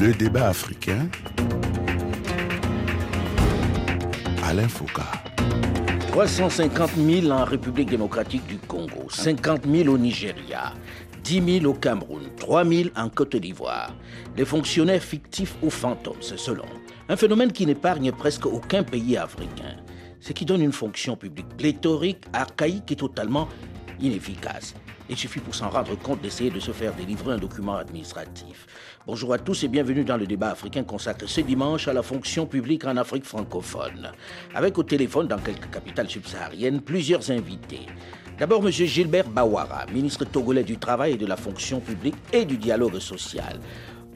Le débat africain. Alain Foucault. 350 000 en République démocratique du Congo, 50 000 au Nigeria, 10 000 au Cameroun, 3 000 en Côte d'Ivoire. Les fonctionnaires fictifs ou fantômes, c'est selon. Un phénomène qui n'épargne presque aucun pays africain. Ce qui donne une fonction publique pléthorique, archaïque et totalement inefficace. Il suffit pour s'en rendre compte d'essayer de se faire délivrer un document administratif. Bonjour à tous et bienvenue dans le débat africain consacré ce dimanche à la fonction publique en Afrique francophone. Avec au téléphone dans quelques capitales subsahariennes plusieurs invités. D'abord, M. Gilbert Bawara, ministre togolais du Travail et de la fonction publique et du dialogue social.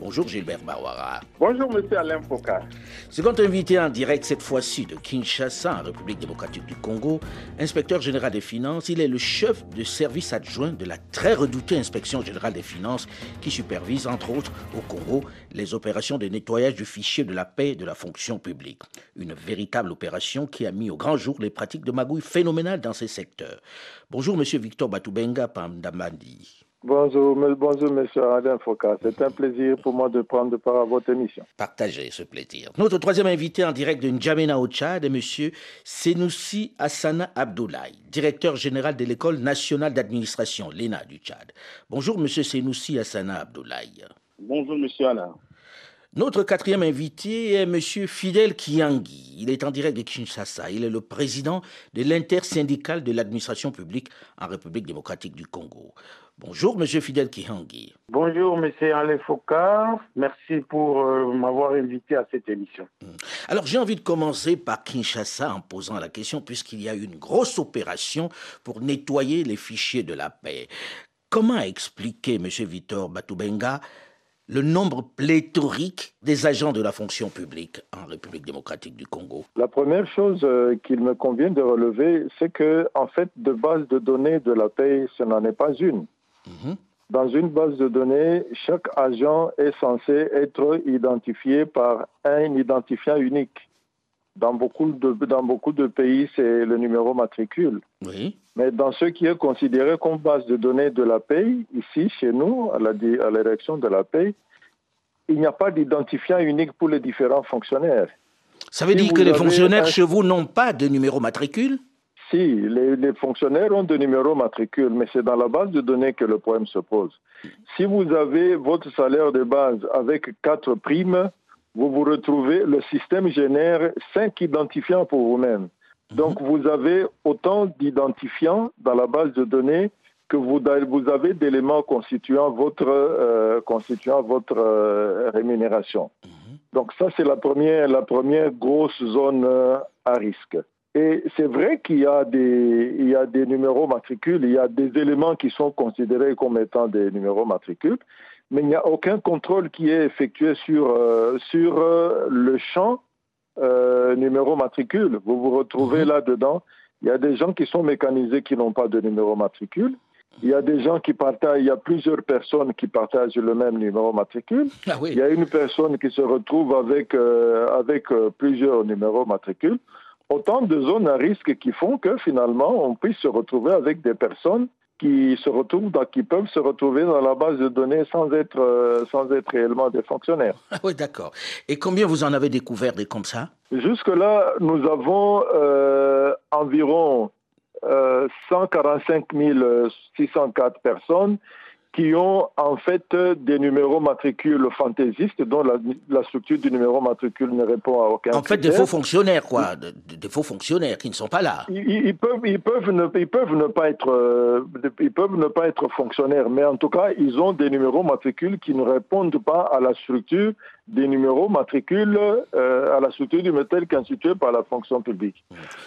Bonjour Gilbert Bawara. Bonjour Monsieur Alain Foucault. Second invité en direct cette fois-ci de Kinshasa, en République démocratique du Congo, inspecteur général des finances, il est le chef de service adjoint de la très redoutée inspection générale des finances qui supervise entre autres au Congo les opérations de nettoyage du fichier de la paix de la fonction publique. Une véritable opération qui a mis au grand jour les pratiques de magouille phénoménales dans ces secteurs. Bonjour Monsieur Victor Batoubenga Pamdamandi. Bonjour, bonjour, monsieur Alain Foucault. C'est un plaisir pour moi de prendre part à votre émission. Partagez ce plaisir. Notre troisième invité en direct de N'Djamena au Tchad est monsieur Senoussi Hassana Abdoulaye, directeur général de l'École nationale d'administration, l'ENA du Tchad. Bonjour, monsieur Senoussi Hassana Abdoulaye. Bonjour, monsieur Alain. Notre quatrième invité est M. Fidel Kiangi. Il est en direct de Kinshasa. Il est le président de l'intersyndicale de l'administration publique en République démocratique du Congo. Bonjour, Monsieur Fidel Kihangi. Bonjour, Monsieur Alain Foucault. Merci pour euh, m'avoir invité à cette émission. Hmm. Alors, j'ai envie de commencer par Kinshasa en posant la question, puisqu'il y a eu une grosse opération pour nettoyer les fichiers de la paix. Comment expliquer, Monsieur Victor Batoubenga, le nombre pléthorique des agents de la fonction publique en République démocratique du Congo La première chose euh, qu'il me convient de relever, c'est que, en fait, de base de données de la paix, ce n'en est pas une. Mhm. Dans une base de données, chaque agent est censé être identifié par un identifiant unique. Dans beaucoup de, dans beaucoup de pays, c'est le numéro matricule. Oui. Mais dans ce qui est considéré comme base de données de la paix, ici, chez nous, à l'érection de la paix, il n'y a pas d'identifiant unique pour les différents fonctionnaires. Ça veut dire que les fonctionnaires chez vous n'ont pas de numéro matricule? Si, les, fonctionnaires ont de numéros matricules, mais c'est dans la base de données que le problème se pose. Si vous avez votre salaire de base avec quatre primes, vous vous retrouvez, le système génère cinq identifiants pour vous-même. Mhm. Donc vous avez autant d'identifiants dans la base de données que vous, vous avez d'éléments constituant votre, euh, constituant votre euh, rémunération. Mhm. Donc ça, c'est la première, la première grosse zone euh, à risque. Et c'est vrai qu'il y, a des, il y a des numéros matricules, il y a des éléments qui sont considérés comme étant des numéros matricules, mais il n'y a aucun contrôle qui est effectué sur, euh, sur euh, le champ euh, numéro matricule. Vous vous retrouvez mhm. là-dedans. Il y a des gens qui sont mécanisés qui n'ont pas de numéro matricule. Il y a des gens qui partagent, il y a plusieurs personnes qui partagent le même numéro matricule. Ah oui. Il y a une personne qui se retrouve avec, avec plusieurs numéros matricules autant de zones à risque qui font que finalement on puisse se retrouver avec des personnes qui se retrouvent qui peuvent se retrouver dans la base de données sans être euh, sans être réellement des fonctionnaires. Ah oui, d'accord. Et combien vous en avez découvert des comme ça? Jusque là, nous avons euh, environ 145 euh, 604 personnes qui ont en fait des numéros matricules fantaisistes dont la, structure du numéro matricule ne répond à aucun. En fait, des faux fonctionnaires, quoi, des faux fonctionnaires qui ne sont pas là. Ils, peuvent, ils peuvent ne, ils peuvent ne pas être, euh, ils peuvent ne pas être fonctionnaires, mais en tout cas, ils ont des numéros matricules qui ne répondent pas à la structure des numéros matricules euh, à la structure du métal constituée par la fonction publique.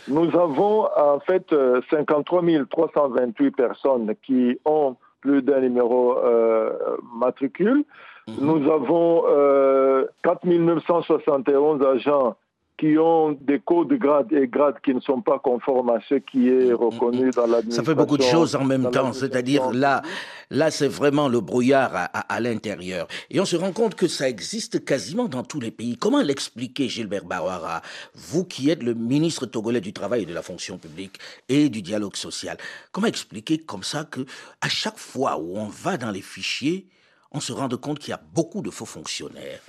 Nous avons en fait 53 euh, 328 personnes qui ont plus d'un numéro euh, matricule. Mhm. Nous avons euh, 4971 agents qui ont des codes de grade et grades qui ne sont pas conformes à ce qui est mm, mm, reconnu mm. dans l'administration. Ça fait beaucoup de choses en même temps, c'est-à-dire là, là c'est vraiment le brouillard à, l'intérieur. Et on se rend compte que ça existe quasiment dans tous les pays. Comment l'expliquer, Gilbert Bawara, vous qui êtes le ministre togolais du Travail et de la fonction publique et du dialogue social, comment expliquer comme ça que à chaque fois où on va dans les fichiers, on se rend compte qu'il y a beaucoup de faux fonctionnaires?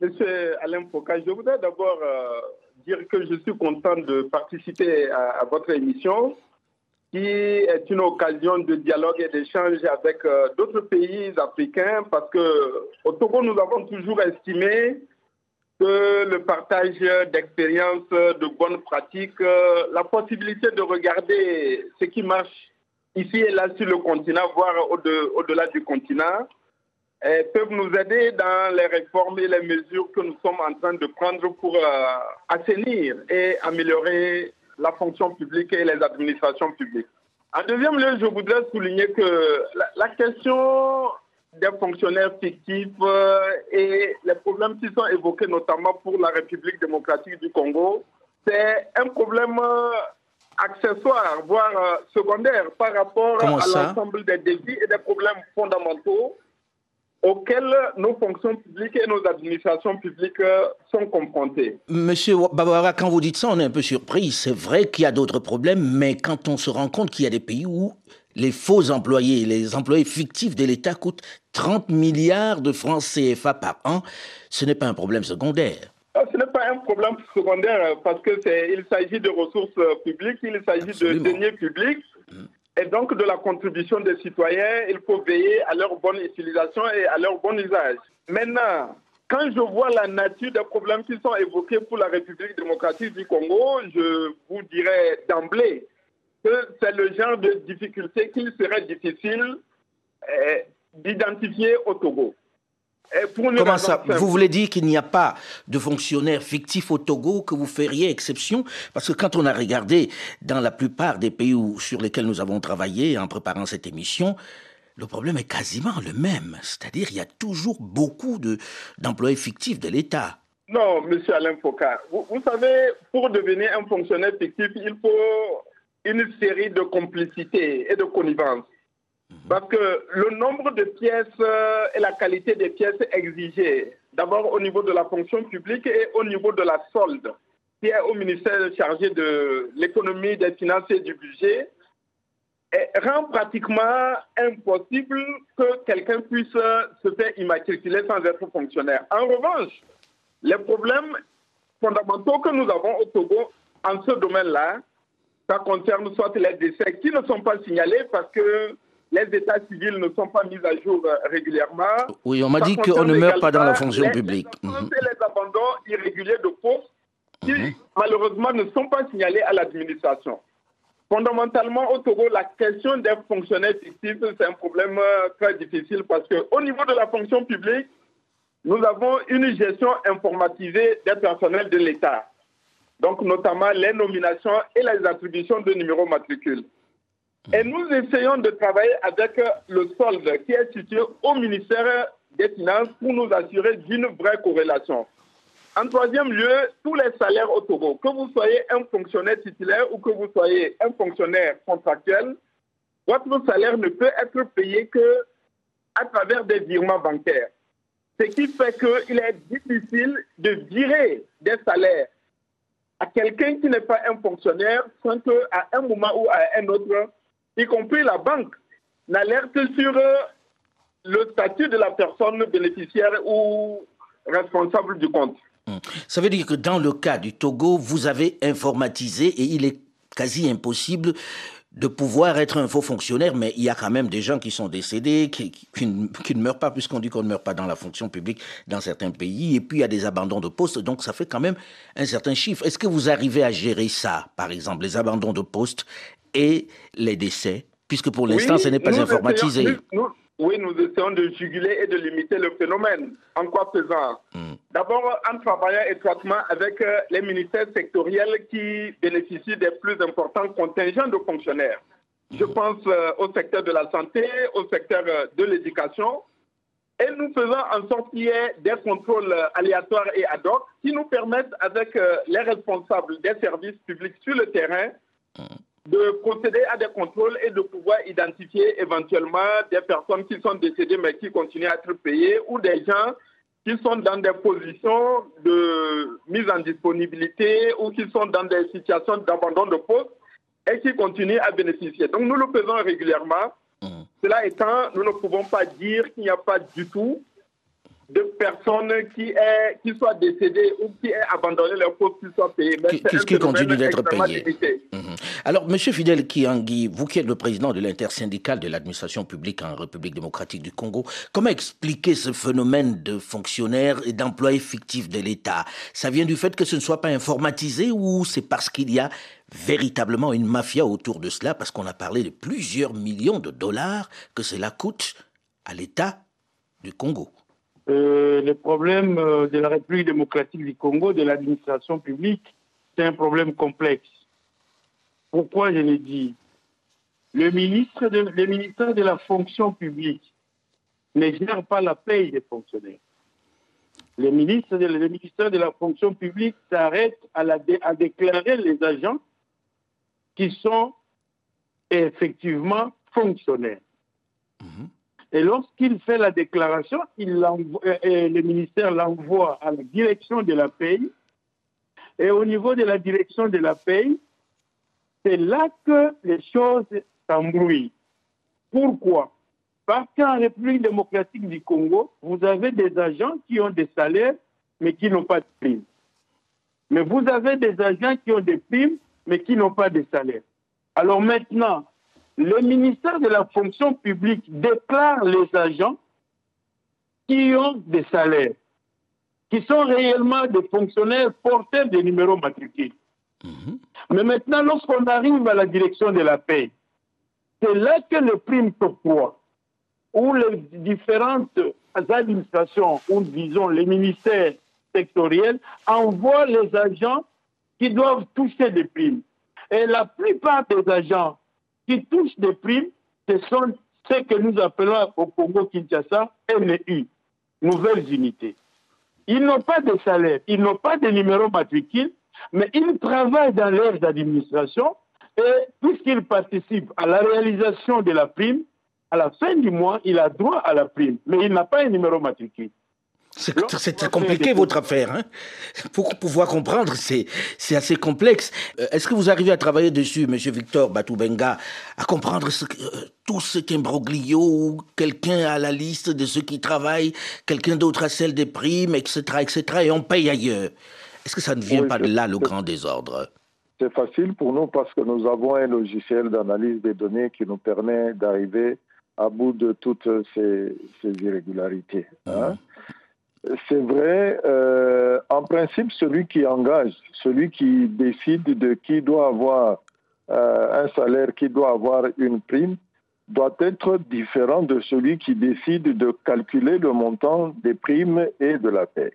Monsieur Alain Foucault, je voudrais d'abord euh, dire que je suis content de participer à, votre émission, qui est une occasion de dialogue et d'échange avec euh, d'autres pays africains, parce que au Togo, nous avons toujours estimé que le partage d'expériences, de bonnes pratiques, euh, la possibilité de regarder ce qui marche ici et là sur le continent, voire au-delà du continent, peuvent nous aider dans les réformes et les mesures que nous sommes en train de prendre pour euh, assainir et améliorer la fonction publique et les administrations publiques. En deuxième lieu, je voudrais souligner que la, question des fonctionnaires fictifs euh, et les problèmes qui sont évoqués notamment pour la République démocratique du Congo, c'est un problème euh, accessoire, voire secondaire par rapport à l'ensemble des défis et des problèmes fondamentaux auxquelles nos fonctions publiques et nos administrations publiques euh, sont confrontées. Monsieur Babara, quand vous dites ça, on est un peu surpris. C'est vrai qu'il y a d'autres problèmes, mais quand on se rend compte qu'il y a des pays où les faux employés, les employés fictifs de l'État coûtent 30 milliards de francs CFA par an, ce n'est pas un problème secondaire. Ah, ce n'est pas un problème secondaire parce qu'il s'agit de ressources publiques, il s'agit de deniers publics. Et donc, de la contribution des citoyens, il faut veiller à leur bonne utilisation et à leur bon usage. Maintenant, quand je vois la nature des problèmes qui sont évoqués pour la République démocratique du Congo, je vous dirais d'emblée que c'est le genre de difficulté qu'il serait difficile eh, d'identifier au Togo. Comment ça Vous voulez dire qu'il n'y a pas de fonctionnaires fictifs au Togo, que vous feriez exception Parce que quand on a regardé dans la plupart des pays sur lesquels nous avons travaillé en préparant cette émission, le problème est quasiment le même. C'est-à-dire qu'il y a toujours beaucoup d'employés fictifs de l'État. Non, monsieur Alain Foucault. Vous, vous savez, pour devenir un fonctionnaire fictif, il faut une série de complicités et de connivences. Parce que le nombre de pièces euh, et la qualité des pièces exigées, d'abord au niveau de la fonction publique et au niveau de la solde, qui est au ministère chargé de l'économie, des finances et du budget, rend pratiquement impossible que quelqu'un puisse se faire immatriculer sans être fonctionnaire. En revanche, les problèmes fondamentaux que nous avons au Togo en ce domaine-là, ça concerne soit les décès qui ne sont pas signalés parce que les états civils ne sont pas mis à jour euh, régulièrement. Oui, on m'a dit qu'on ne meurt pas dans la fonction publique. Les, mhm. les abandons irréguliers de postes qui, mhm. malheureusement, ne sont pas signalés à l'administration. Fondamentalement, au Togo, la question des fonctionnaires fictifs, c'est un problème euh, très difficile parce qu'au niveau de la fonction publique, nous avons une gestion informatisée des personnels de l'État. Donc, notamment les nominations et les attributions de numéros matricules. Et nous essayons de travailler avec le solde qui est situé au ministère des Finances pour nous assurer d'une vraie corrélation. En troisième lieu, tous les salaires au Togo, que vous soyez un fonctionnaire titulaire ou que vous soyez un fonctionnaire contractuel, votre salaire ne peut être payé que à travers des virements bancaires. Ce qui fait qu'il est difficile de virer des salaires à quelqu'un qui n'est pas un fonctionnaire sans qu'à un moment ou à un autre, y compris la banque, n'alerte sur euh, le statut de la personne bénéficiaire ou responsable du compte. Hmm. Ça veut dire que dans le cas du Togo, vous avez informatisé et il est quasi impossible de pouvoir être un faux fonctionnaire, mais il y a quand même des gens qui sont décédés, qui, qui, ne meurent pas, puisqu'on dit qu'on ne meurt pas dans la fonction publique dans certains pays, et puis il y a des abandons de postes, donc ça fait quand même un certain chiffre. Est-ce que vous arrivez à gérer ça, par exemple, les abandons de postes et les décès, puisque pour l'instant, ce n'est pas informatisé. oui, nous essayons de juguler et de limiter le phénomène. En quoi faisant hmm. D'abord, en travaillant étroitement avec euh, les ministères sectoriels qui bénéficient des plus importants contingents de fonctionnaires. Je hmm. pense euh, au secteur de la santé, au secteur euh, de l'éducation. Et nous faisons en sorte qu'il y ait des contrôles aléatoires et ad hoc qui nous permettent, avec les responsables des services publics sur le terrain, hmm de procéder à des contrôles et de pouvoir identifier éventuellement des personnes qui sont décédées mais qui continuent à être payées ou des gens qui sont dans des positions de mise en disponibilité ou qui sont dans des situations d'abandon de poste et qui continuent à bénéficier. Donc nous le faisons régulièrement. Mmh. Cela étant, nous ne pouvons pas dire qu'il n'y a pas du tout de personnes qui, est, qui soient décédées ou qui aient abandonné leur poste qui soient payées. Qui, qui continuent d'être payés. Mhm. Alors, M. Fidel Kiangui, vous qui êtes le président de l'intersyndicale de l'administration publique en République démocratique du Congo, comment expliquer ce phénomène de fonctionnaires et d'employés fictifs de l'État? Ça vient du fait que ce ne soit pas informatisé ou c'est parce qu'il y a véritablement une mafia autour de cela, parce qu'on a parlé de plusieurs millions de dollars que cela coûte à l'État du Congo euh, le problème euh, de la République démocratique du Congo, de l'administration publique, c'est un problème complexe. Pourquoi je l'ai dit le, ministre de, de la fonction publique ne gère pas la paye des fonctionnaires. Le, ministre de, de la fonction publique s'arrête à, à déclarer les agents qui sont effectivement fonctionnaires. Mhm. Et lorsqu'il fait la déclaration, il euh, le ministère l'envoie à la direction de la paye. Et au niveau de la direction de la paye, c'est là que les choses s'embrouillent. Pourquoi? Parce qu'en République démocratique du Congo, vous avez des agents qui ont des salaires, mais qui n'ont pas de primes. Mais vous avez des agents qui ont des primes, mais qui n'ont pas de salaire. Alors maintenant, le ministère de la fonction publique déclare les agents qui ont des salaires, qui sont réellement des fonctionnaires porteurs des numéros matricules. Mhm. Mais maintenant, lorsqu'on arrive à la direction de la paix, c'est là que le prime pourquoi, où les différentes administrations, ou disons les ministères sectoriels, envoient les agents qui doivent toucher des primes. Et la plupart des agents qui touchent des primes, ce sont ce que nous appelons au Congo-Kinshasa NU, nouvelles unités. Ils n'ont pas de salaire, ils n'ont pas de numéro matricule, mais ils travaillent dans leurs administrations et puisqu'ils participent à la réalisation de la prime, à la fin du mois, il a droit à la prime, mais il n'a pas un numéro matricule. C'est compliqué votre affaire. Hein Pour pouvoir comprendre, c'est assez complexe. Euh, est-ce que vous arrivez à travailler dessus, Monsieur Victor Batoubenga, à comprendre ce, euh, tout cet imbroglio ou quelqu'un à la liste de ceux qui travaillent, quelqu'un d'autre à celle des primes, etc., etc., et on paye ailleurs? Est-ce que ça ne vient pas de là, le grand désordre? C'est facile pour nous parce que nous avons un logiciel d'analyse des données qui nous permet d'arriver à bout de toutes ces, irrégularités. Hein. C'est vrai, euh, en principe, celui qui engage, celui qui décide de qui doit avoir euh, un salaire, qui doit avoir une prime, doit être différent de celui qui décide de calculer le montant des primes et de la paie.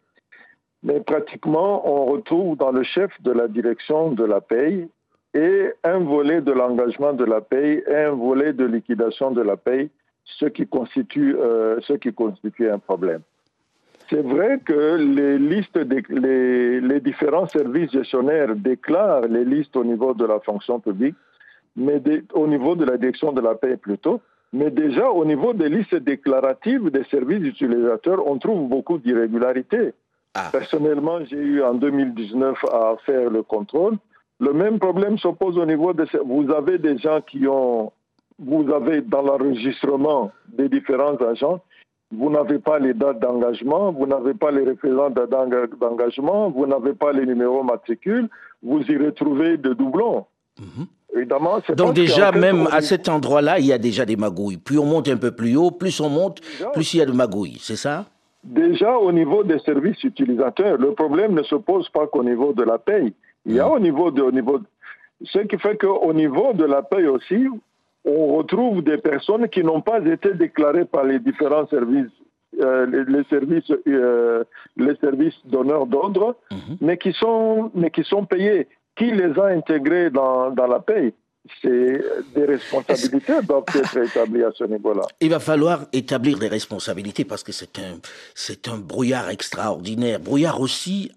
Mais pratiquement, on retrouve dans le chef de la direction de la paie et un volet de l'engagement de la paie et un volet de liquidation de la paie, ce qui constitue, euh, ce qui constitue un problème. C'est vrai que les listes, les, différents services gestionnaires déclarent les listes au niveau de la fonction publique, mais au niveau de la direction de la paix plutôt. Mais déjà, au niveau des listes déclaratives des services utilisateurs, on trouve beaucoup d'irrégularités. Ah. Personnellement, j'ai eu en 2019 à faire le contrôle. Le même problème se pose au niveau de... Vous avez des gens qui ont... Vous avez dans l'enregistrement des différents agents vous n'avez pas les dates d'engagement, vous n'avez pas les représentants d'engagement, vous n'avez pas les numéros matricules, vous y retrouvez de doublons. Mhm. Évidemment, Donc déjà, même à cet endroit-là, il y a déjà des magouilles. Plus on monte un peu plus haut, plus on monte, plus il y a de magouilles, c'est ça? Déjà, au niveau des services utilisateurs, le problème ne se pose pas qu'au niveau de la paye. Il y a mhm. au niveau de... Au niveau Ce qui fait qu'au niveau de la paye aussi, on retrouve des personnes qui n'ont pas été déclarées par les différents services, euh, les, services, euh, les services donneurs d'ordre, mhm. mais qui sont, mais qui sont payées. Qui les a intégrés dans, dans la paye? C'est des responsabilités doivent être établies à ce niveau-là. Il va falloir établir des responsabilités parce que c'est un, c'est un brouillard extraordinaire. Brouillard aussi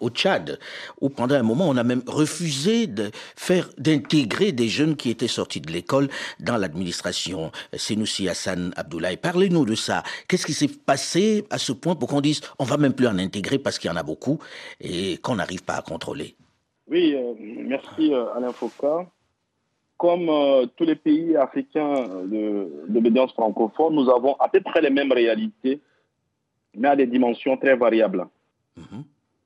au Tchad, où pendant un moment, on a même refusé de faire, d'intégrer des jeunes qui étaient sortis de l'école dans l'administration. Senoussi Hassan Abdoulaye, parlez-nous de ça. Qu'est-ce qui s'est passé à ce point pour qu'on dise, on va même plus en intégrer parce qu'il y en a beaucoup et qu'on n'arrive pas à contrôler? Oui, euh, merci euh, Alain Foucault comme euh, tous les pays africains de, de francophone, nous avons à peu près les mêmes réalités mais à des dimensions très variables. Mhm.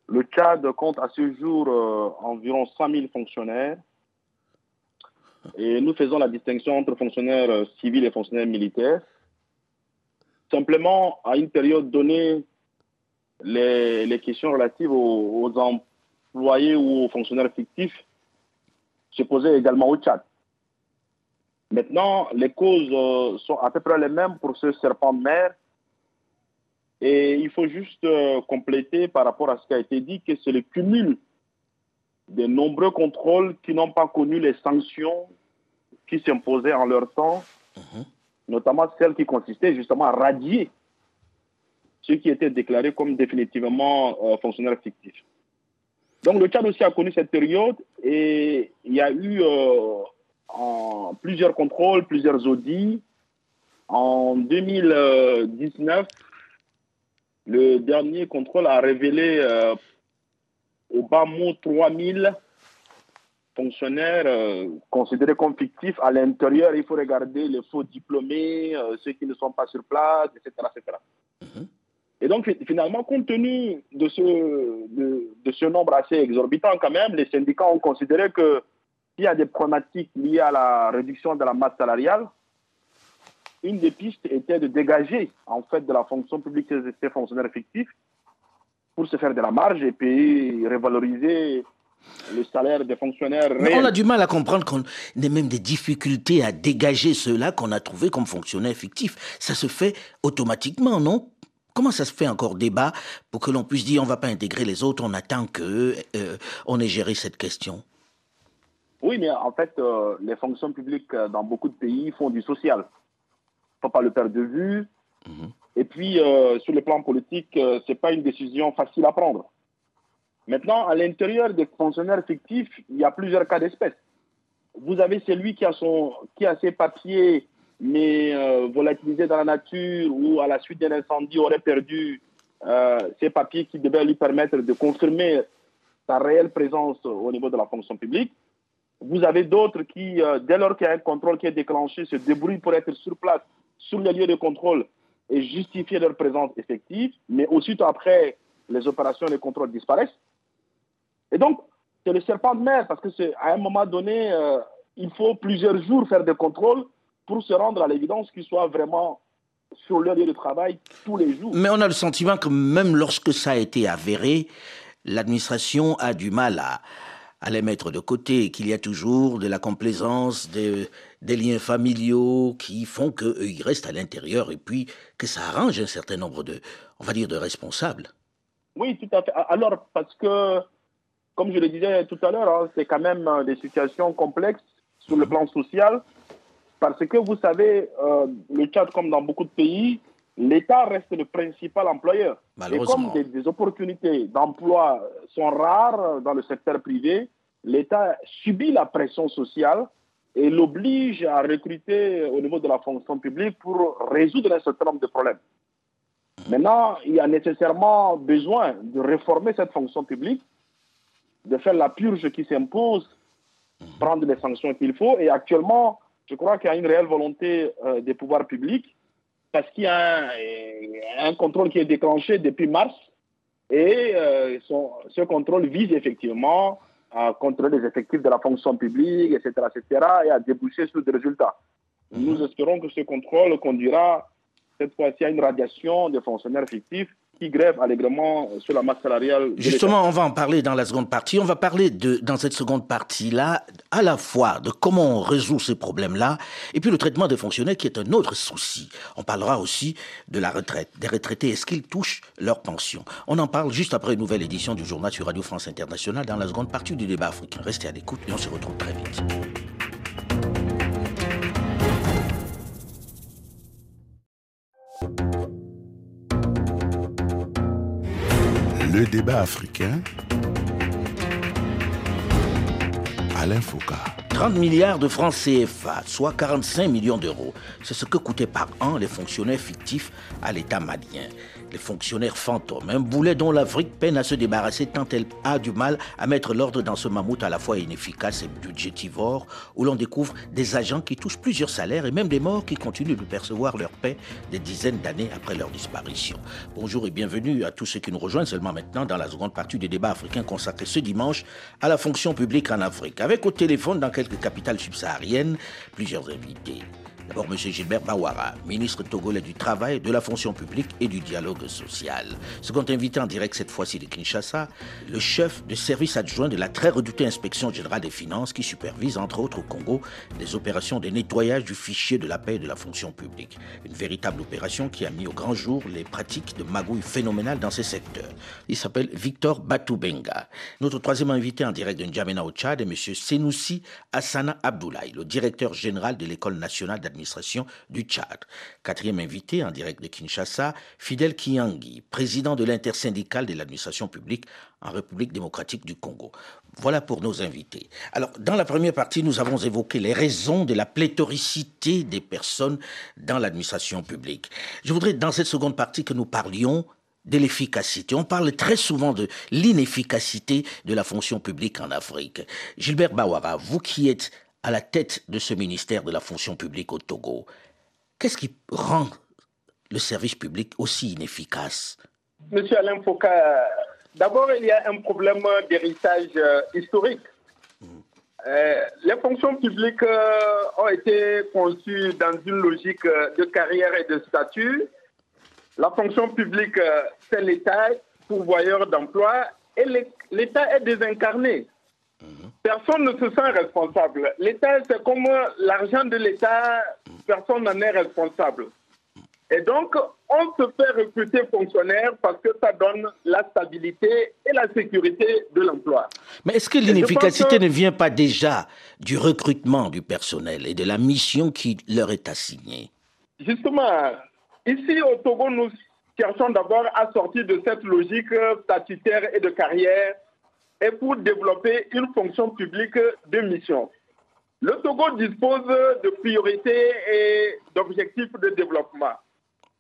Le Tchad compte à ce jour euh, environ 100 000 fonctionnaires. Et nous faisons la distinction entre fonctionnaires euh, civils et fonctionnaires militaires. Simplement, à une période donnée, les, les questions relatives aux, aux employés ou aux fonctionnaires fictifs se posaient également au Tchad. Maintenant, les causes euh, sont à peu près les mêmes pour ce serpent de mer. Et il faut juste euh, compléter par rapport à ce qui a été dit que c'est le cumul de nombreux contrôles qui n'ont pas connu les sanctions qui s'imposaient en leur temps, Mhm. notamment celles qui consistaient justement à radier ceux qui étaient déclarés comme définitivement euh, fonctionnaires fictifs. Donc le Tchad aussi a connu cette période et il y a eu en plusieurs contrôles, plusieurs audits. En 2019, le dernier contrôle a révélé euh, au bas mot 3000 fonctionnaires euh, considérés comme fictifs. À l'intérieur, il faut regarder les faux diplômés, euh, ceux qui ne sont pas sur place, etc. etc. Mhm. Et donc, fi- finalement, compte tenu de ce, de, de ce nombre assez exorbitant quand même, les syndicats ont considéré que s'il y a des problématiques liées à la réduction de la masse salariale, une des pistes était de dégager en fait de la fonction publique ces, fonctionnaires fictifs pour se faire de la marge et puis revaloriser le salaire des fonctionnaires Mais on a du mal à comprendre qu'on ait même des difficultés à dégager ceux-là qu'on a trouvés comme fonctionnaires fictifs. Ça se fait automatiquement, non? Comment ça se fait encore débat pour que l'on puisse dire on va pas intégrer les autres, on attend que euh, on ait géré cette question? Oui, mais en fait, euh, les fonctions publiques euh, dans beaucoup de pays font du social. Il ne faut pas le perdre de vue. Mhm. Et puis, euh, sur le plan politique, ce n'est pas une décision facile à prendre. Maintenant, à l'intérieur des fonctionnaires fictifs, il y a plusieurs cas d'espèce. Vous avez celui qui a, son, qui a ses papiers, mais volatilisés dans la nature ou à la suite d'un incendie aurait perdu ses papiers qui devaient lui permettre de confirmer sa réelle présence au niveau de la fonction publique. Vous avez d'autres qui, euh, dès lors qu'il y a un contrôle qui est déclenché, se débrouillent pour être sur place, sur les lieux de contrôle et justifier leur présence effective, mais aussitôt après, les opérations de contrôle disparaissent. Et donc, c'est le serpent de mer, parce que c'est à un moment donné, euh, il faut plusieurs jours faire des contrôles pour se rendre à l'évidence qu'ils soient vraiment sur leur lieu de travail tous les jours. Mais on a le sentiment que même lorsque ça a été avéré, l'administration a du mal à, à les mettre de côté, qu'il y a toujours de la complaisance, des, liens familiaux qui font qu'ils restent à l'intérieur et puis que ça arrange un certain nombre de, on va dire, de responsables. Oui, tout à fait. Alors, parce que, comme je le disais tout à l'heure, hein, c'est quand même euh, des situations complexes sur le plan social, parce que vous savez, euh, le Tchad, comme dans beaucoup de pays, l'État reste le principal employeur. Et comme des, des opportunités d'emploi sont rares dans le secteur privé, l'État subit la pression sociale et l'oblige à recruter au niveau de la fonction publique pour résoudre un certain nombre de problèmes. Maintenant, il y a nécessairement besoin de réformer cette fonction publique, de faire la purge qui s'impose, prendre les sanctions qu'il faut. Et actuellement, je crois qu'il y a une réelle volonté euh, des pouvoirs publics parce qu'il y a un, un, contrôle qui est déclenché depuis mars et euh, son, ce contrôle vise effectivement à contrôler les effectifs de la fonction publique, etc., etc., et à déboucher sur des résultats. Mmh. Nous espérons que ce contrôle conduira cette fois-ci à une radiation des fonctionnaires fictifs qui grèvent allègrement sur la masse salariale. Justement, on va en parler dans la seconde partie. On va parler de, dans cette seconde partie-là, à la fois de comment on résout ces problèmes-là, et puis le traitement des fonctionnaires qui est un autre souci. On parlera aussi de la retraite, des retraités. Est-ce qu'ils touchent leur pension? On en parle juste après une nouvelle édition du journal sur Radio France Internationale dans la seconde partie du débat africain. Restez à l'écoute et on se retrouve très vite. Le débat africain. Alain Foucault. 30 milliards de francs CFA, soit 45 millions d'euros. C'est ce que coûtaient par an les fonctionnaires fictifs à l'État malien les fonctionnaires fantômes, un boulet dont l'Afrique peine à se débarrasser tant elle a du mal à mettre l'ordre dans ce mammouth à la fois inefficace et budgétivore, où l'on découvre des agents qui touchent plusieurs salaires et même des morts qui continuent de percevoir leur paix des dizaines d'années après leur disparition. Bonjour et bienvenue à tous ceux qui nous rejoignent seulement maintenant dans la seconde partie des débats africains consacrés ce dimanche à la fonction publique en Afrique, avec au téléphone dans quelques capitales subsahariennes plusieurs invités. D'abord, M. Gilbert Bawara, ministre togolais du Travail, de la fonction publique et du dialogue social. Second invité en direct cette fois-ci de Kinshasa, le chef de service adjoint de la très redoutée inspection générale des finances qui supervise, entre autres au Congo, les opérations de nettoyage du fichier de la paix et de la fonction publique. Une véritable opération qui a mis au grand jour les pratiques de magouille phénoménales dans ces secteurs. Il s'appelle Victor Batoubenga. Notre troisième invité en direct de N'Djamena au Tchad est M. Senoussi Hassana Abdoulaye, le directeur général de l'École nationale d'administration du Tchad. Quatrième invité en direct de Kinshasa, Fidel Kiangi, président de l'intersyndicale de l'administration publique en République démocratique du Congo. Voilà pour nos invités. Alors, dans la première partie, nous avons évoqué les raisons de la pléthoricité des personnes dans l'administration publique. Je voudrais, dans cette seconde partie, que nous parlions de l'efficacité. On parle très souvent de l'inefficacité de la fonction publique en Afrique. Gilbert Bawara, vous qui êtes à la tête de ce ministère de la fonction publique au Togo. Qu'est-ce qui rend le service public aussi inefficace? Monsieur Alain Foucault, d'abord, il y a un problème d'héritage euh, historique. Hmm. Euh, les fonctions publiques euh, ont été conçues dans une logique de carrière et de statut. La fonction publique, c'est l'État, pourvoyeur d'emploi, et l'État est désincarné. Personne ne se sent responsable. L'État, c'est comme l'argent de l'État, personne n'en est responsable. Et donc, on se fait recruter fonctionnaire parce que ça donne la stabilité et la sécurité de l'emploi. Mais est-ce que l'inefficacité ne vient pas déjà du recrutement du personnel et de la mission qui leur est assignée? Justement, ici au Togo, nous cherchons d'abord à sortir de cette logique statutaire et de carrière et pour développer une fonction publique de mission. Le Togo dispose de priorités et d'objectifs de développement.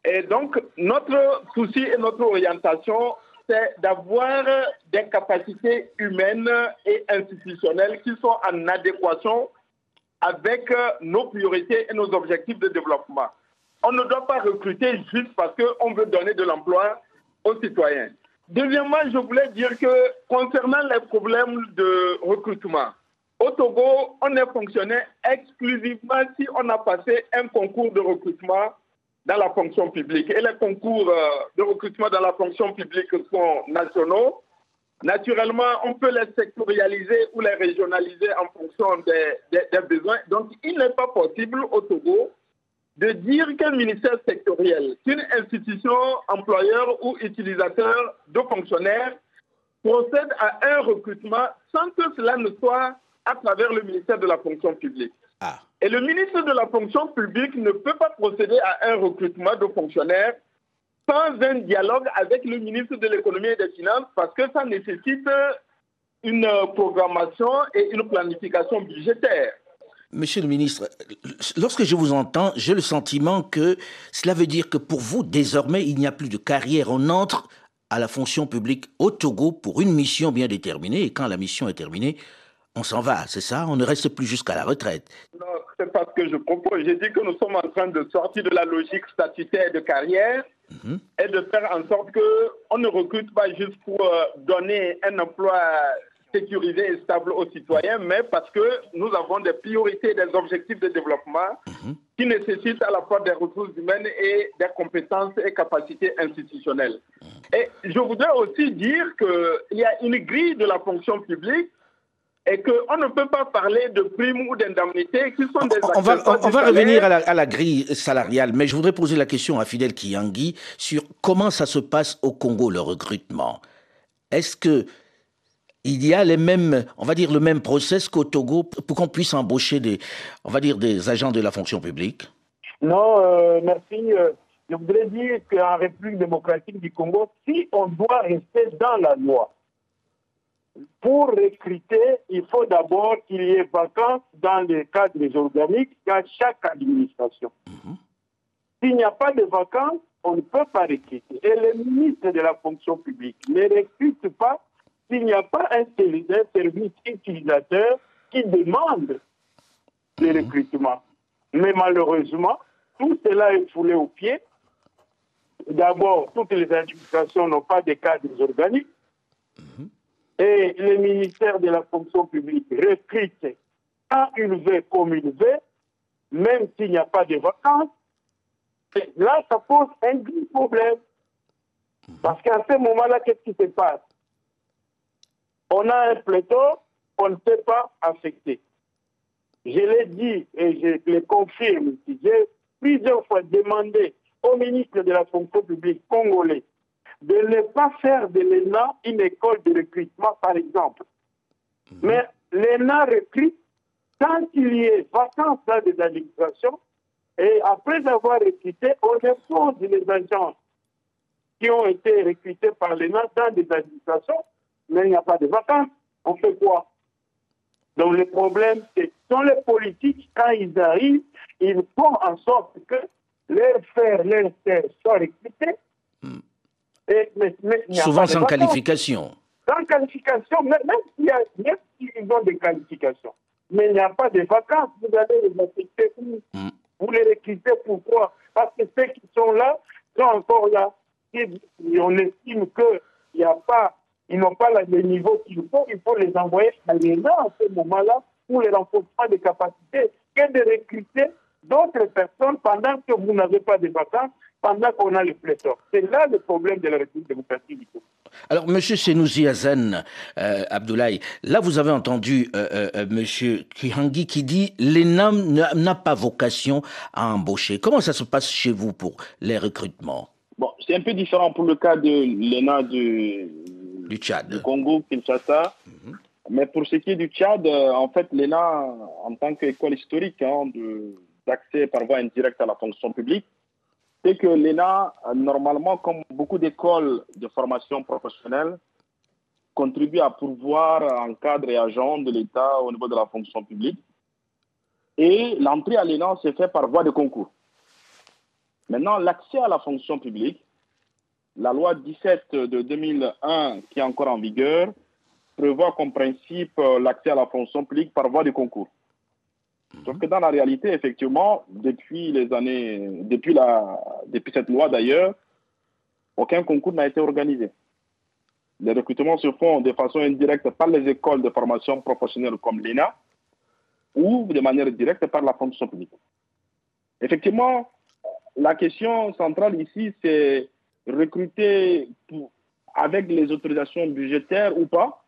Et donc, notre souci et notre orientation, c'est d'avoir des capacités humaines et institutionnelles qui sont en adéquation avec nos priorités et nos objectifs de développement. On ne doit pas recruter juste parce qu'on veut donner de l'emploi aux citoyens. Deuxièmement, je voulais dire que concernant les problèmes de recrutement, au Togo, on est fonctionnaire exclusivement si on a passé un concours de recrutement dans la fonction publique. Et les concours euh, de recrutement dans la fonction publique sont nationaux. Naturellement, on peut les sectorialiser ou les régionaliser en fonction des, des besoins. Donc, il n'est pas possible au Togo de dire qu'un ministère sectoriel, qu'une institution employeur ou utilisateur de fonctionnaires procède à un recrutement sans que cela ne soit à travers le ministère de la fonction publique. Ah. Et le ministre de la fonction publique ne peut pas procéder à un recrutement de fonctionnaires sans un dialogue avec le ministre de l'économie et des finances parce que ça nécessite une programmation et une planification budgétaire. Monsieur le ministre, lorsque je vous entends, j'ai le sentiment que cela veut dire que pour vous, désormais, il n'y a plus de carrière. On entre à la fonction publique au Togo pour une mission bien déterminée, et quand la mission est terminée, on s'en va, c'est ça? On ne reste plus jusqu'à la retraite. Non, c'est pas ce que je propose. J'ai dit que nous sommes en train de sortir de la logique statutaire de carrière mhm. et de faire en sorte qu'on ne recrute pas juste pour euh, donner un emploi sécurisé et stable aux citoyens, mais parce que nous avons des priorités, des objectifs de développement mhm. qui nécessitent à la fois des ressources humaines et des compétences et capacités institutionnelles. Mhm. Et je voudrais aussi dire qu'il y a une grille de la fonction publique et qu'on ne peut pas parler de primes ou d'indemnités qui sont des... On va, on, va revenir à la, à la, grille salariale, mais je voudrais poser la question à Fidel Kiyangi sur comment ça se passe au Congo, le recrutement. Est-ce que il y a les mêmes, on va dire le même process qu'au Togo pour qu'on puisse embaucher des, on va dire des agents de la fonction publique Non, euh, merci. Euh, je voudrais dire qu'en République démocratique du Congo, si on doit rester dans la loi, pour recruter, il faut d'abord qu'il y ait vacances dans les cadres organiques dans chaque administration. Mhm. S'il n'y a pas de vacances, on ne peut pas recruter. Et le ministre de la fonction publique ne recrute pas s'il n'y a pas un, service utilisateur qui demande le mhm. recrutement. Mais malheureusement, tout cela est foulé au pied. D'abord, toutes les administrations n'ont pas de cadres organiques. Mhm. Et le ministère de la fonction publique recrute quand il veut, comme il veut, même s'il n'y a pas de vacances. là, ça pose un grand problème. Parce qu'à ce moment-là, qu'est-ce qui se passe? On a un pléthore qu'on ne peut pas affecter. Je l'ai dit et je le confirme J'ai plusieurs fois demandé au ministre de la fonction publique congolais de ne pas faire de l'ENA une école de recrutement, par exemple. Mhm. Mais l'ENA recrute tant qu'il y ait vacances dans des administrations, et après avoir recruté, on impose les agents qui ont été recrutés par l'ENA dans des administrations, mais il n'y a pas de vacances. On fait quoi? Donc le problème, c'est que les politiques, quand ils arrivent, ils font en sorte que leurs frères, leurs sœurs soient recrutés, hmm. Souvent sans qualification. Sans qualification, même s'ils ont des qualifications. Mais il n'y a pas de vacances. Vous allez les affecter mm. Vous les recrutez pourquoi? Parce que ceux qui sont là sont encore là. Et on estime qu'ils n'ont pas le niveau qu'il faut. Il faut les envoyer à l'ENA à ce moment-là pour le renforcement des capacités que de recruter d'autres personnes pendant que vous n'avez pas de vacances pendant qu'on a le pléthore. C'est là le problème de la République démocratique du Congo. Alors, M. Senouzi Hazen, euh, Abdoulaye, là vous avez entendu euh, euh, euh M. Kihangi qui dit l'ENAM n'a pas vocation à embaucher. Comment ça se passe chez vous pour les recrutements? Bon, c'est un peu différent pour le cas de l'ENA du, du Tchad. Du Congo, Kinshasa. Mhm. Mais pour ce qui est du Tchad, en fait, l'ENA, en tant qu'école historique hein, d'accès par voie indirecte à la fonction publique, c'est que l'ENA, normalement, comme beaucoup d'écoles de formation professionnelle, contribue à pourvoir un cadre et agent de l'État au niveau de la fonction publique. Et l'entrée à l'ENA se fait par voie de concours. Maintenant, l'accès à la fonction publique, la loi 17 de 2001 qui est encore en vigueur, prévoit comme principe l'accès à la fonction publique par voie de concours. Sauf que dans la réalité, effectivement, depuis les années, depuis, la, depuis cette loi d'ailleurs, aucun concours n'a été organisé. Les recrutements se font de façon indirecte par les écoles de formation professionnelle comme l'ENA ou de manière directe par la fonction publique. Effectivement, la question centrale ici, c'est recruter avec les autorisations budgétaires ou pas.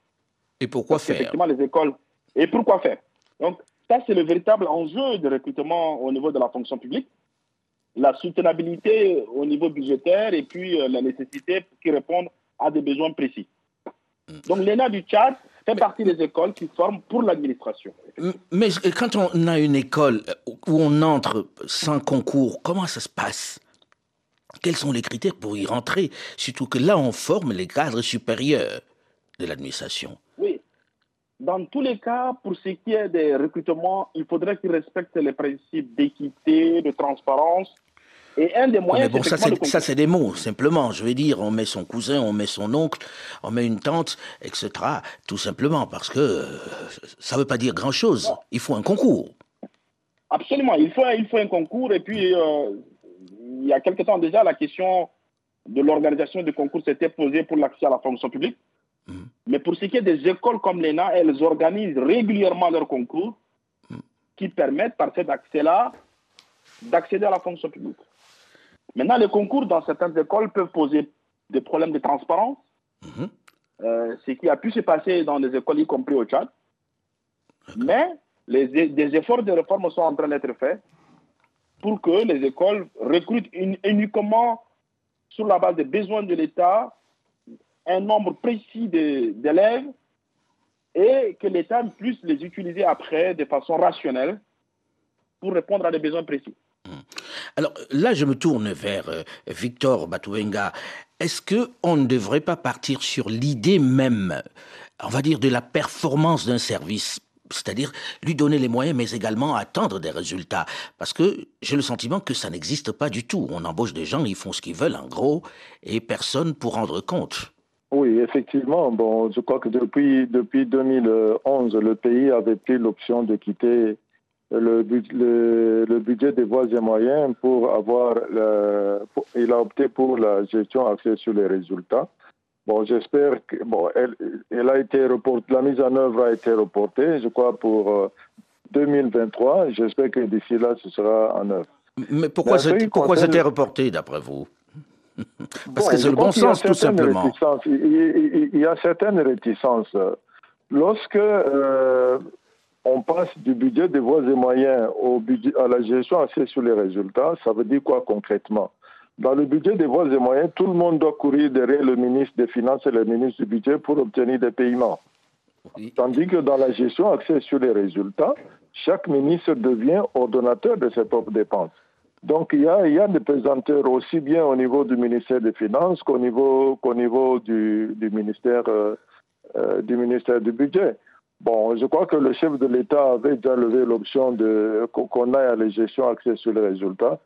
Et pourquoi faire Effectivement, les écoles. Et pourquoi faire? Donc, ça, c'est le véritable enjeu de recrutement au niveau de la fonction publique. La soutenabilité au niveau budgétaire et puis euh, la nécessité qui répondent à des besoins précis. Donc l'ENA du Tchad fait partie des écoles qui forment pour l'administration. Mais quand on a une école où on entre sans concours, comment ça se passe? Quels sont les critères pour y rentrer Surtout que là, on forme les cadres supérieurs de l'administration? Oui, dans tous les cas, pour ce qui est des recrutements, il faudrait qu'ils respectent les principes d'équité, de transparence. Et un des moyens. Mais bon, ça, c'est des mots, simplement. Je veux dire, on met son cousin, on met son oncle, on met une tante, etc. Tout simplement, parce que euh, ça ne veut pas dire grand-chose. Il faut un concours. Absolument, il faut, il faut un concours. Et puis, euh, il y a quelque temps déjà, la question de l'organisation du concours s'était posée pour l'accès à la fonction publique. Mais pour ce qui est des écoles comme l'ENA, elles organisent régulièrement leurs concours qui permettent par cet accès-là d'accéder à la fonction publique. Maintenant, les concours dans certaines écoles peuvent poser des problèmes de transparence, euh, ce qui a pu se passer dans les écoles, y compris au Tchad. Mais les, des efforts de réforme sont en train d'être faits pour que les écoles recrutent uniquement sur la base des besoins de l'État un nombre précis d'élèves et que l'État puisse les utiliser après de façon rationnelle pour répondre à des besoins précis. Hmm. Alors là, je me tourne vers euh, Victor Batouenga. Est-ce qu'on ne devrait pas partir sur l'idée même on va dire, de la performance d'un service c'est-à-dire lui donner les moyens, mais également attendre des résultats. Parce que j'ai le sentiment que ça n'existe pas du tout. On embauche des gens, ils font ce qu'ils veulent, en gros, et personne pour rendre compte. Oui, effectivement. Bon, je crois que depuis, depuis 2011, le pays avait pris l'option de quitter le, le, budget des voies et moyens pour avoir. il a opté pour la gestion axée sur les résultats. Bon, j'espère que bon, elle, elle, a été la mise en œuvre a été reportée, je crois pour 2023. Euh, j'espère que d'ici là, ce sera en œuvre. Mais pourquoi, pourquoi c'était reporté d'après vous? Parce que c'est le bon sens, tout simplement. Il, y a certaines réticences. Lorsque euh, on passe du budget des voies et moyens au budget, à la gestion axée sur les résultats, ça veut dire quoi concrètement? Dans le budget des voies et moyens, tout le monde doit courir derrière le ministre des Finances et le ministre du Budget pour obtenir des paiements. Tandis que dans la gestion axée sur les résultats, chaque ministre devient ordonnateur de ses propres dépenses. Donc il y a, il y a des pesanteurs aussi bien au niveau du ministère des Finances qu'au niveau, qu'au niveau du, du ministère, euh, euh, du ministère du Budget. Bon, je crois que le chef de l'État avait déjà levé l'option de qu'on aille à la gestion axée sur les résultats.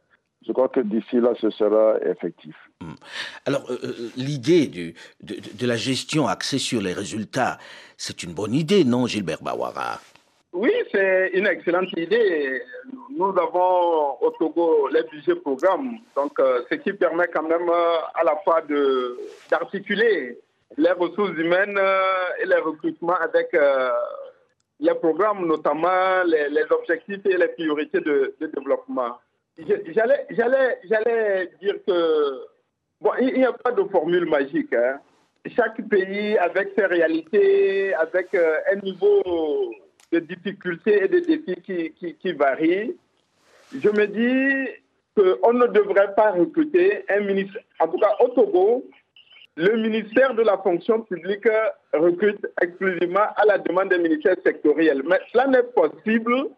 Je crois que d'ici là, ce sera effectif. Hmm. Alors, euh, euh, l'idée de, de, la gestion axée sur les résultats, c'est une bonne idée, non, Gilbert Bawara? Oui, c'est une excellente idée. Nous avons au Togo les budgets programmes, donc euh, ce qui permet quand même à la fois d'articuler les ressources humaines et les recrutements avec les programmes, notamment les, les, objectifs et les priorités de, de développement. J'allais, dire que bon, il n'y a pas de formule magique. Hein. Chaque pays, avec ses réalités, avec euh, un niveau de difficulté et de défis qui, qui, qui varie, je me dis qu'on ne devrait pas recruter un ministre. En tout cas, au Togo, le ministère de la fonction publique recrute exclusivement à la demande des ministères sectoriels. Mais cela n'est possible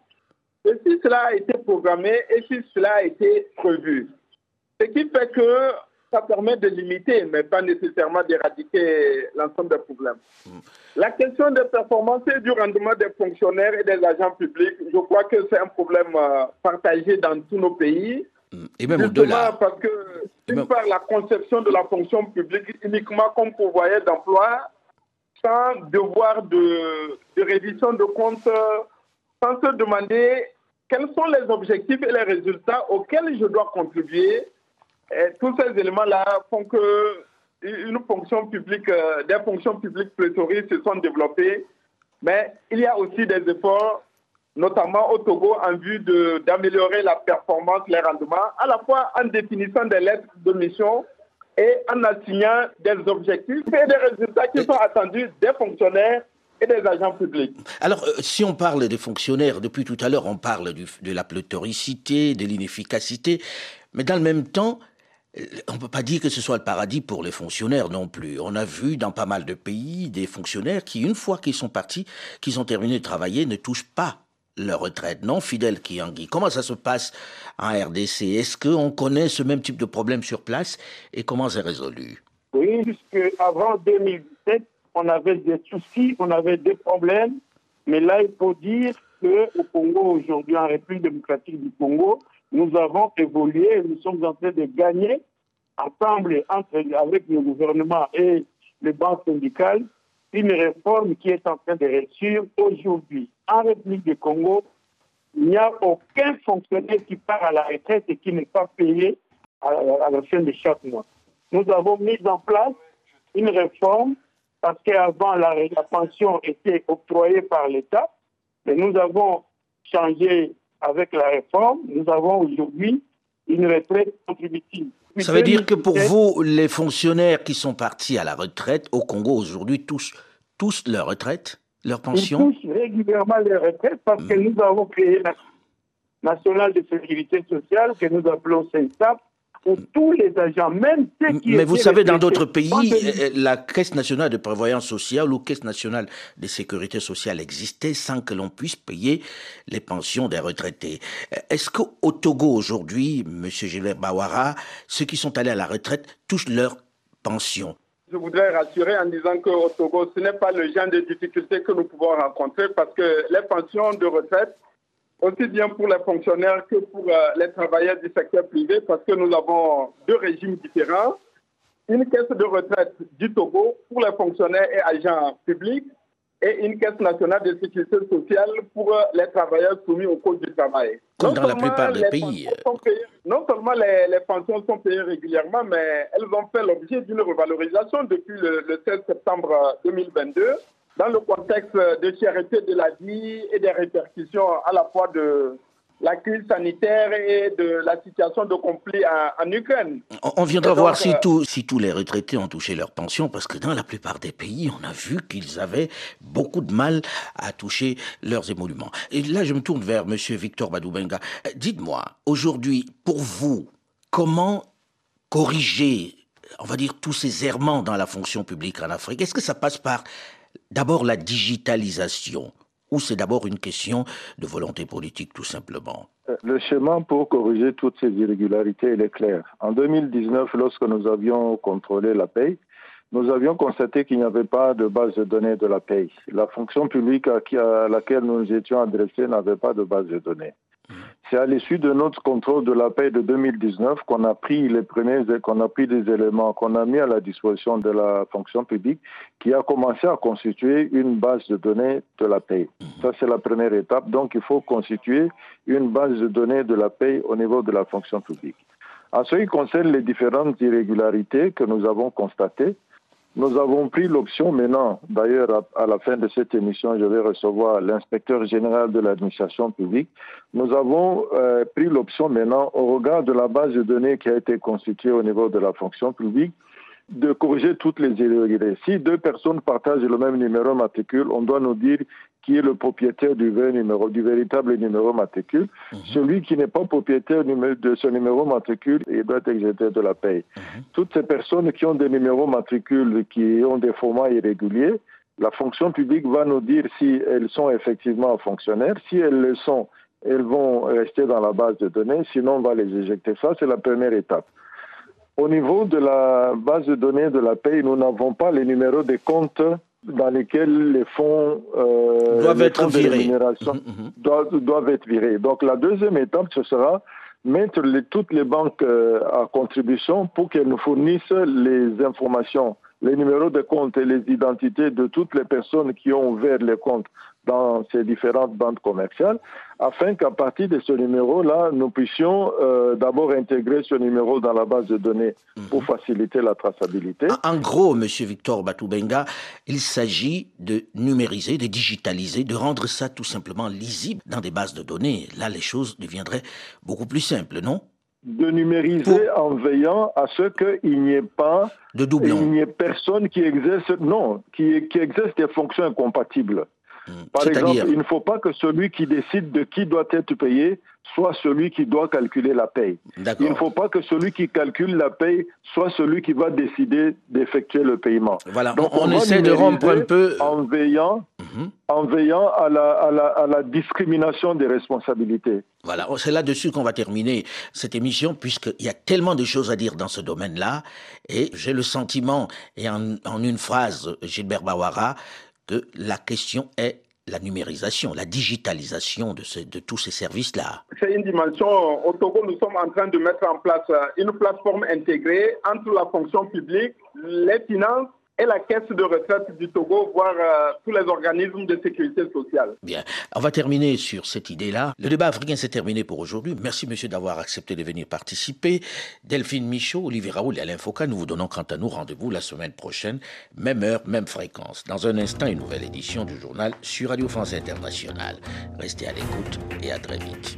et si cela a été programmé et si cela a été prévu. Ce qui fait que ça permet de limiter, mais pas nécessairement d'éradiquer l'ensemble des problèmes. Mm. La question des performances et du rendement des fonctionnaires et des agents publics, je crois que c'est un problème euh, partagé dans tous nos pays. Mm. Et même au-delà. Parce que, d'une part, la conception de la fonction publique uniquement comme pourvoyeur d'emploi, sans devoir de, de révision de comptes, sans se demander quels sont les objectifs et les résultats auxquels je dois contribuer? Tous ces éléments-là font que fonction publique, euh, des fonctions publiques pléthoriques se sont développées, mais il y a aussi des efforts, notamment au Togo, en vue d'améliorer la performance, les rendements, à la fois en définissant des lettres de mission et en assignant des objectifs et des résultats qui sont attendus des fonctionnaires et des agents publics. Alors, euh, si on parle des fonctionnaires, depuis tout à l'heure, on parle de la pléthoricité, de l'inefficacité, mais dans le même temps, euh, on ne peut pas dire que ce soit le paradis pour les fonctionnaires non plus. On a vu dans pas mal de pays des fonctionnaires qui, une fois qu'ils sont partis, qu'ils ont terminé de travailler, ne touchent pas leur retraite. Non, Fidèle Kiangi, comment ça se passe en RDC Est-ce qu'on connaît ce même type de problème sur place? Et comment c'est résolu? Oui, puisque avant 2017, on avait des soucis, on avait des problèmes. Mais là, il faut dire qu'au Congo, aujourd'hui, en République démocratique du Congo, nous avons évolué nous sommes en train de gagner ensemble entre, avec le gouvernement et les banques syndicales une réforme qui est en train de réussir aujourd'hui. En République du Congo, il n'y a aucun fonctionnaire qui part à la retraite et qui n'est pas payé à la fin de chaque mois. Nous avons mis en place une réforme parce qu'avant, la, la pension était octroyée par l'État, mais nous avons changé avec la réforme. Nous avons aujourd'hui une retraite contributive. Ça veut dire que pour vous, les fonctionnaires qui sont partis à la retraite au Congo aujourd'hui touchent tous leur retraite, leur pension Ils touchent régulièrement leur retraite parce que hmm. nous avons créé la nationale de sécurité sociale que nous appelons CENSAP tous les agents, même ceux qui... Mais vous savez, dans d'autres pays, euh, la Caisse nationale de prévoyance sociale ou Caisse nationale de sécurité sociale existait sans que l'on puisse payer les pensions des retraités. Euh, est-ce qu'au Togo aujourd'hui, M. Gilbert Bawara, ceux qui sont allés à la retraite touchent leur pension? Je voudrais rassurer en disant qu'au Togo, ce n'est pas le genre de difficultés que nous pouvons rencontrer parce que les pensions de retraite, aussi bien pour les fonctionnaires que pour euh, les travailleurs du secteur privé, parce que nous avons deux régimes différents. Une caisse de retraite du Togo pour les fonctionnaires et agents publics et une caisse nationale de sécurité sociale pour les travailleurs soumis au code du travail. Comme dans la plupart des pays. non seulement les, pensions sont payées régulièrement, mais elles ont fait l'objet d'une revalorisation depuis le, le 16 septembre 2022 dans le contexte de charité de la vie et des répercussions à la fois de, la crise sanitaire et de la situation de conflit en, Ukraine. On, viendra voir si, euh, si tous les retraités ont touché leur pension, parce que dans la plupart des pays, on a vu qu'ils avaient beaucoup de mal à toucher leurs émoluments. Et là, je me tourne vers M. Victor Badoubenga. Euh, dites-moi, aujourd'hui, pour vous, comment corriger, on va dire, tous ces errements dans la fonction publique en Afrique? Est-ce que ça passe par d'abord la digitalisation ou c'est d'abord une question de volonté politique tout simplement? Euh, Le chemin pour corriger toutes ces irrégularités est clair. En 2019, lorsque nous avions contrôlé la paye, nous avions constaté qu'il n'y avait pas de base de données de la paye. La fonction publique à laquelle nous nous étions adressés n'avait pas de base de données. C'est à l'issue de notre contrôle de la paix de 2019 qu'on a pris les premiers, qu'on a pris des éléments qu'on a mis à la disposition de la fonction publique qui a commencé à constituer une base de données de la paix. Ça, c'est la première étape. Donc, il faut constituer une base de données de la paix au niveau de la fonction publique. En ce qui concerne les différentes irrégularités que nous avons constatées, nous avons pris l'option maintenant, d'ailleurs à, la fin de cette émission, je vais recevoir l'inspecteur général de l'administration publique. Nous avons euh, pris l'option maintenant, au regard de la base de données qui a été constituée au niveau de la fonction publique, de corriger toutes les irrégularités. Si deux personnes partagent le même numéro matricule, on doit nous dire qui est le propriétaire du, numéro, du véritable numéro matricule. Mhm. Celui qui n'est pas propriétaire de ce numéro matricule, il doit être de la paye. Mhm. Toutes ces personnes qui ont des numéros matricules qui ont des formats irréguliers, la fonction publique va nous dire si elles sont effectivement fonctionnaires. Si elles le sont, elles vont rester dans la base de données, sinon on va les éjecter. Ça, c'est la première étape. Au niveau de la base de données de la paye, nous n'avons pas les numéros des comptes dans lesquels les fonds, euh, doivent, être virés. Mhm, mhm. Doivent, être virés. Donc la deuxième étape, ce sera mettre toutes les banques euh, à contribution pour qu'elles nous fournissent les informations, les numéros de compte et les identités de toutes les personnes qui ont ouvert les comptes dans ces différentes banques commerciales, afin qu'à partir de ce numéro-là, nous puissions euh, d'abord intégrer ce numéro dans la base de données pour mhm. faciliter la traçabilité. En gros, Monsieur Victor Batoubenga, il s'agit de numériser, de digitaliser, de rendre ça tout simplement lisible dans des bases de données. Là, les choses deviendraient beaucoup plus simples, non? De numériser en veillant à ce qu'il n'y ait pas de doublons. Il n'y ait personne qui exerce non, qui, qui exerce des fonctions incompatibles. Mm. Par exemple, il ne faut pas que celui qui décide de qui doit être payé soit celui qui doit calculer la paye. Il ne faut pas que celui qui calcule la paye soit celui qui va décider d'effectuer le paiement. Voilà, Donc, on, essaie de rompre un peu. En veillant, mhm. en veillant à, la, à, la, à la discrimination des responsabilités. Voilà, c'est là-dessus qu'on va terminer cette émission, puisqu'il y a tellement de choses à dire dans ce domaine-là. Et j'ai le sentiment, et en, en une phrase, Gilbert Bawara, que la question est la numérisation, la digitalisation de, de tous ces services-là. C'est une dimension. Au Togo, nous sommes en train de mettre en place euh, une plateforme intégrée entre la fonction publique, les finances et la caisse de retraite du Togo, voire euh, tous les organismes de sécurité sociale. Bien, on va terminer sur cette idée-là. Le débat africain s'est terminé pour aujourd'hui. Merci, monsieur, d'avoir accepté de venir participer. Delphine Michaud, Olivier Raoul et Alain Foucault, nous vous donnons quant à nous rendez-vous la semaine prochaine, même heure, même fréquence. Dans un instant, une nouvelle édition du journal sur Radio France Internationale. Restez à l'écoute et à très vite.